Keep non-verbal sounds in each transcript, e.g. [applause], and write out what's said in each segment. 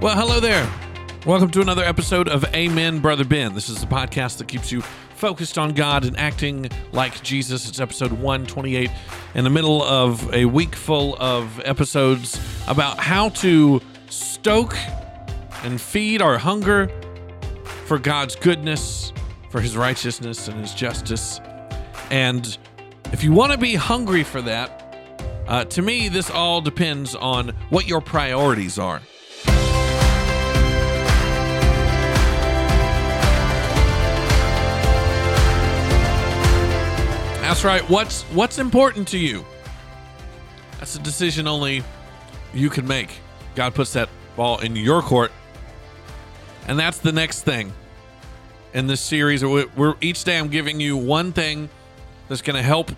Well, hello there. Welcome to another episode of Amen, Brother Ben. This is the podcast that keeps you focused on God and acting like Jesus. It's episode 128 in the middle of a week full of episodes about how to stoke and feed our hunger for God's goodness, for His righteousness, and His justice. And if you want to be hungry for that, uh, to me, this all depends on what your priorities are. That's right. What's what's important to you? That's a decision only you can make. God puts that ball in your court. And that's the next thing in this series. We're, each day I'm giving you one thing that's going to help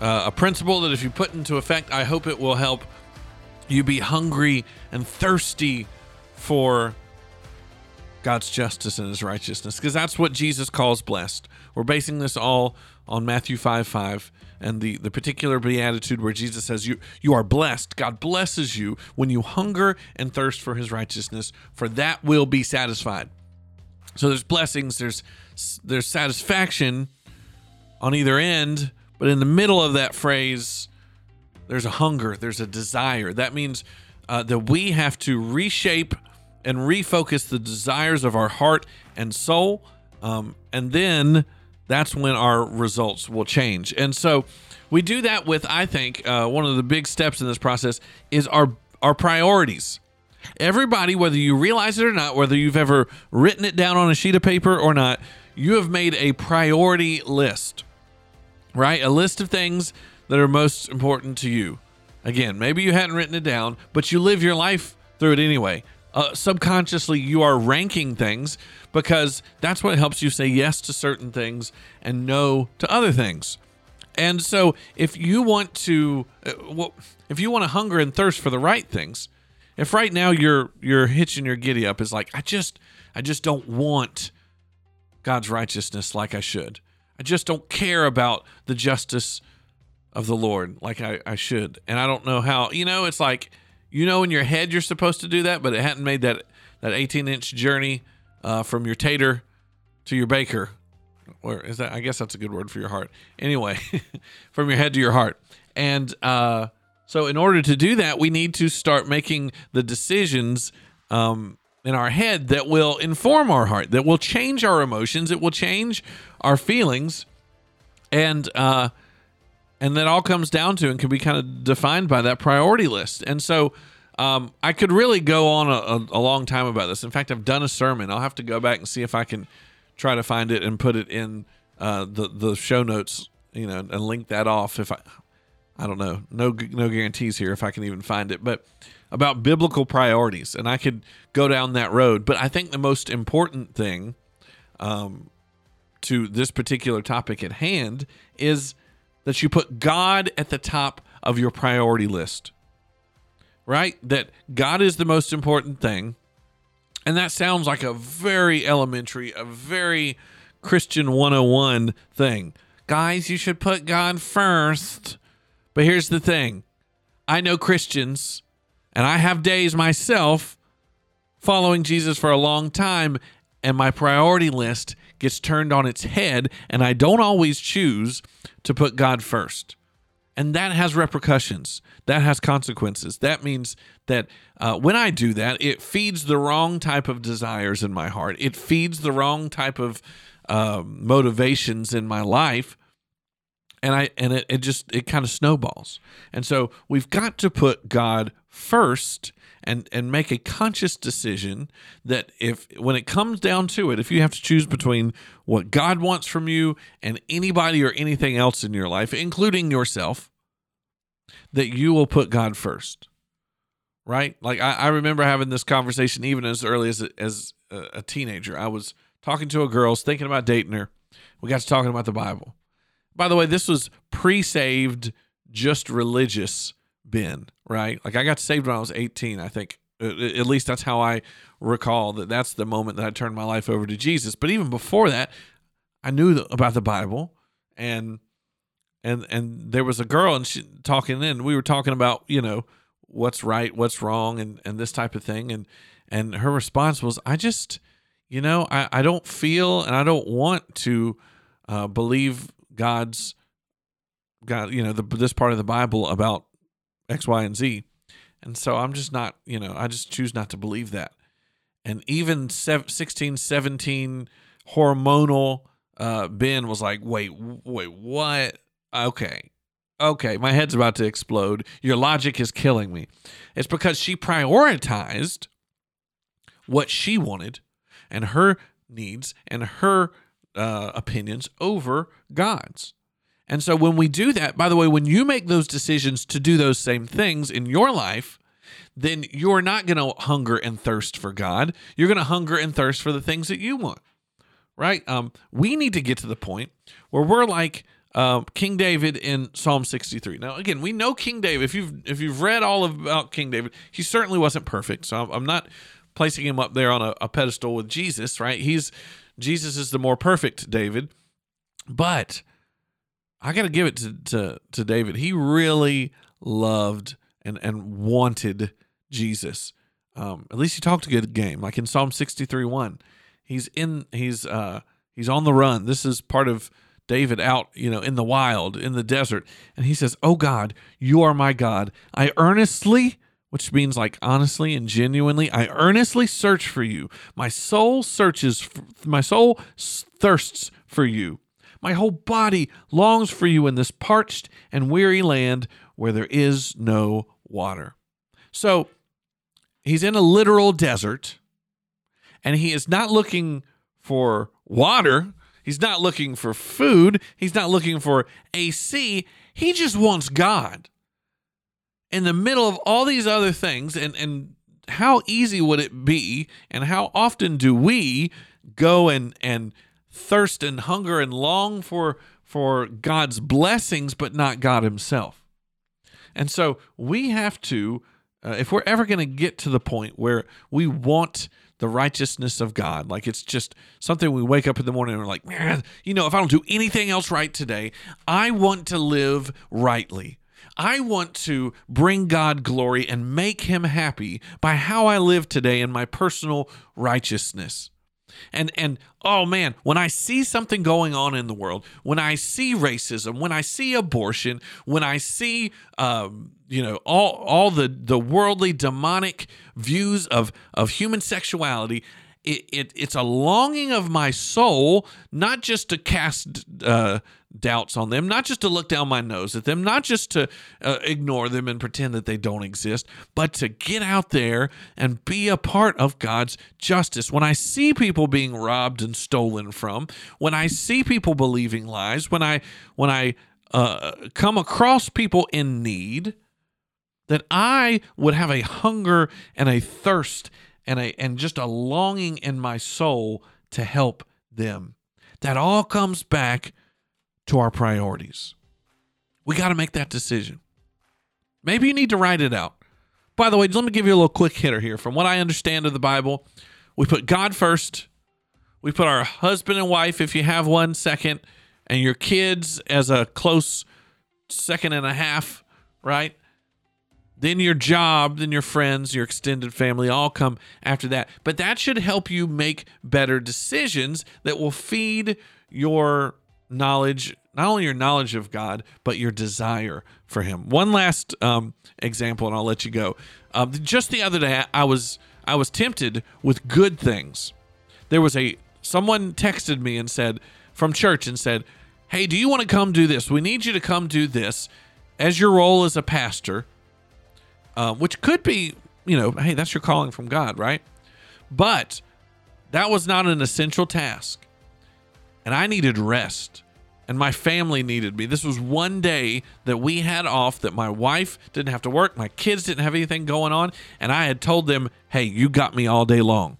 uh, a principle that if you put into effect, I hope it will help you be hungry and thirsty for God's justice and his righteousness because that's what Jesus calls blessed. We're basing this all on Matthew 5 5 and the, the particular beatitude where Jesus says, you, you are blessed. God blesses you when you hunger and thirst for his righteousness, for that will be satisfied. So there's blessings, there's there's satisfaction on either end, but in the middle of that phrase, there's a hunger, there's a desire. That means uh, that we have to reshape and refocus the desires of our heart and soul. Um, and then that's when our results will change. And so we do that with, I think, uh, one of the big steps in this process is our our priorities. Everybody, whether you realize it or not, whether you've ever written it down on a sheet of paper or not, you have made a priority list, right? A list of things that are most important to you. Again, maybe you hadn't written it down, but you live your life through it anyway. Uh, subconsciously, you are ranking things because that's what helps you say yes to certain things and no to other things. And so, if you want to, uh, well, if you want to hunger and thirst for the right things, if right now you're you're hitching your giddy up is like I just I just don't want God's righteousness like I should. I just don't care about the justice of the Lord like I, I should. And I don't know how, you know, it's like, you know, in your head you're supposed to do that, but it hadn't made that, that 18 inch journey uh, from your tater to your baker. Or is that, I guess that's a good word for your heart. Anyway, [laughs] from your head to your heart. And uh, so, in order to do that, we need to start making the decisions um, in our head that will inform our heart, that will change our emotions, it will change our feelings, and uh, and that all comes down to and can be kind of defined by that priority list. And so um, I could really go on a, a, a, long time about this. In fact, I've done a sermon. I'll have to go back and see if I can try to find it and put it in uh, the the show notes, you know, and link that off. If I, I don't know, no no guarantees here if I can even find it, but about biblical priorities, and I could go down that road. But I think the most important thing um, to this particular topic at hand is that you put God at the top of your priority list, right? That God is the most important thing. And that sounds like a very elementary, a very Christian 101 thing. Guys, you should put God first. But here's the thing I know Christians, and I have days myself following Jesus for a long time, and my priority list gets turned on its head, and I don't always choose to put God first. And that has repercussions. That has consequences. That means that uh, when I do that, it feeds the wrong type of desires in my heart. It feeds the wrong type of uh, motivations in my life, and I and it, it just it kind of snowballs. And so we've got to put God first and and make a conscious decision that if when it comes down to it if you have to choose between what God wants from you and anybody or anything else in your life including yourself that you will put God first right? Like I, I remember having this conversation even as early as a, as a teenager. I was talking to a girl thinking about dating her. We got to talking about the Bible. By the way this was pre-saved just religious Ben, right? Like I got saved when I was 18, I think. At least that's how I recall that that's the moment that I turned my life over to Jesus. But even before that, I knew about the Bible and and and there was a girl and she talking in we were talking about, you know, what's right, what's wrong, and and this type of thing. And and her response was, I just, you know, I I don't feel and I don't want to uh, believe God's God, you know, the, this part of the Bible about X, Y, and Z. And so I'm just not, you know, I just choose not to believe that. And even 16, 17 hormonal uh, Ben was like, wait, wait, what? Okay. Okay, my head's about to explode. Your logic is killing me. It's because she prioritized what she wanted and her needs and her uh, opinions over God's. And so when we do that, by the way, when you make those decisions to do those same things in your life, then you're not going to hunger and thirst for God. You're going to hunger and thirst for the things that you want. Right? Um, we need to get to the point where we're like uh, King David in Psalm 63. Now, again, we know King David. If you've if you've read all about King David, he certainly wasn't perfect. So I'm, not placing him up there on a, a pedestal with Jesus. Right? He's Jesus is the more perfect David, but I got to give it to, to, to David. He really loved and, and wanted Jesus. Um, at least he talked a good game, like in Psalm 63 1. He's in, he's, uh, he's on the run. This is part of David out, you know, in the wild, in the desert. And he says, Oh God, you are my God. I earnestly, which means like honestly and genuinely, I earnestly search for you. My soul searches, my soul thirsts for you. My whole body longs for you in this parched and weary land where there is no water. So he's in a literal desert and he is not looking for water. He's not looking for food. He's not looking for AC. He just wants God. In the middle of all these other things, and, and how easy would it be, and how often do we go and, and thirst and hunger and long for for God's blessings, but not God Himself. And so we have to, uh, if we're ever going to get to the point where we want the righteousness of God, like it's just something we wake up in the morning and we're like, man, you know, if I don't do anything else right today, I want to live rightly. I want to bring God glory and make Him happy by how I live today in my personal righteousness. And and oh man, when I see something going on in the world, when I see racism, when I see abortion, when I see um, you know all all the the worldly demonic views of of human sexuality, it, it it's a longing of my soul, not just to cast uh, doubts on them, not just to look down my nose at them, not just to uh, ignore them and pretend that they don't exist, but to get out there and be a part of God's justice. When I see people being robbed and stolen from, when I see people believing lies, when I when I uh, come across people in need, that I would have a hunger and a thirst and a and just a longing in my soul to help them. That all comes back to our priorities. We got to make that decision. Maybe you need to write it out. By the way, let me give you a little quick hitter here. From what I understand of the Bible, we put God first. We put our husband and wife, if you have one, second, and your kids as a close second and a half, right? Then your job, then your friends, your extended family all come after that. But that should help you make better decisions that will feed your knowledge, not only your knowledge of God, but your desire for Him. One last um, example, and I'll let you go. Um, just the other day, I was I was tempted with good things. There was a someone texted me and said from church and said, "Hey, do you want to come do this? We need you to come do this as your role as a pastor." Uh, which could be, you know, hey, that's your calling from God, right? But that was not an essential task and I needed rest and my family needed me. This was one day that we had off that my wife didn't have to work, my kids didn't have anything going on, and I had told them, "Hey, you got me all day long."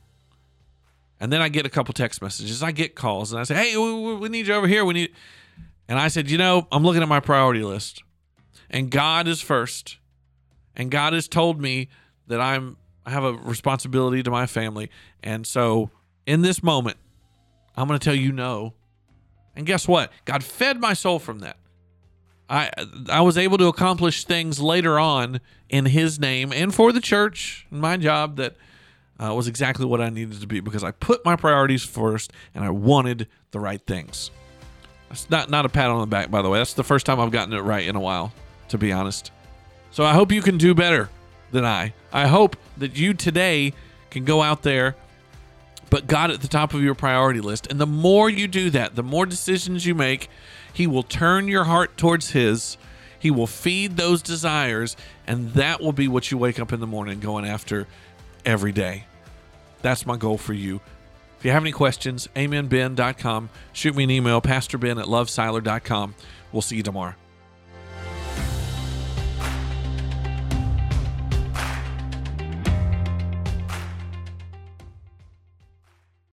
And then I get a couple text messages, I get calls, and I say, "Hey, we, we need you over here. We need." And I said, "You know, I'm looking at my priority list, and God is first, and God has told me that I'm I have a responsibility to my family, and so in this moment, I'm going to tell you no. And guess what? God fed my soul from that. I I was able to accomplish things later on in His name and for the church, and my job that uh, was exactly what I needed to be because I put my priorities first and I wanted the right things. That's not not a pat on the back, by the way. That's the first time I've gotten it right in a while, to be honest. So I hope you can do better than I. I hope that you today can go out there, put God at the top of your priority list, and the more you do that, the more decisions you make, He will turn your heart towards His. He will feed those desires, and that will be what you wake up in the morning going after every day. That's my goal for you. If you have any questions, amenben.com. Shoot me an email, pastorben at lovesiler.com. We'll see you tomorrow.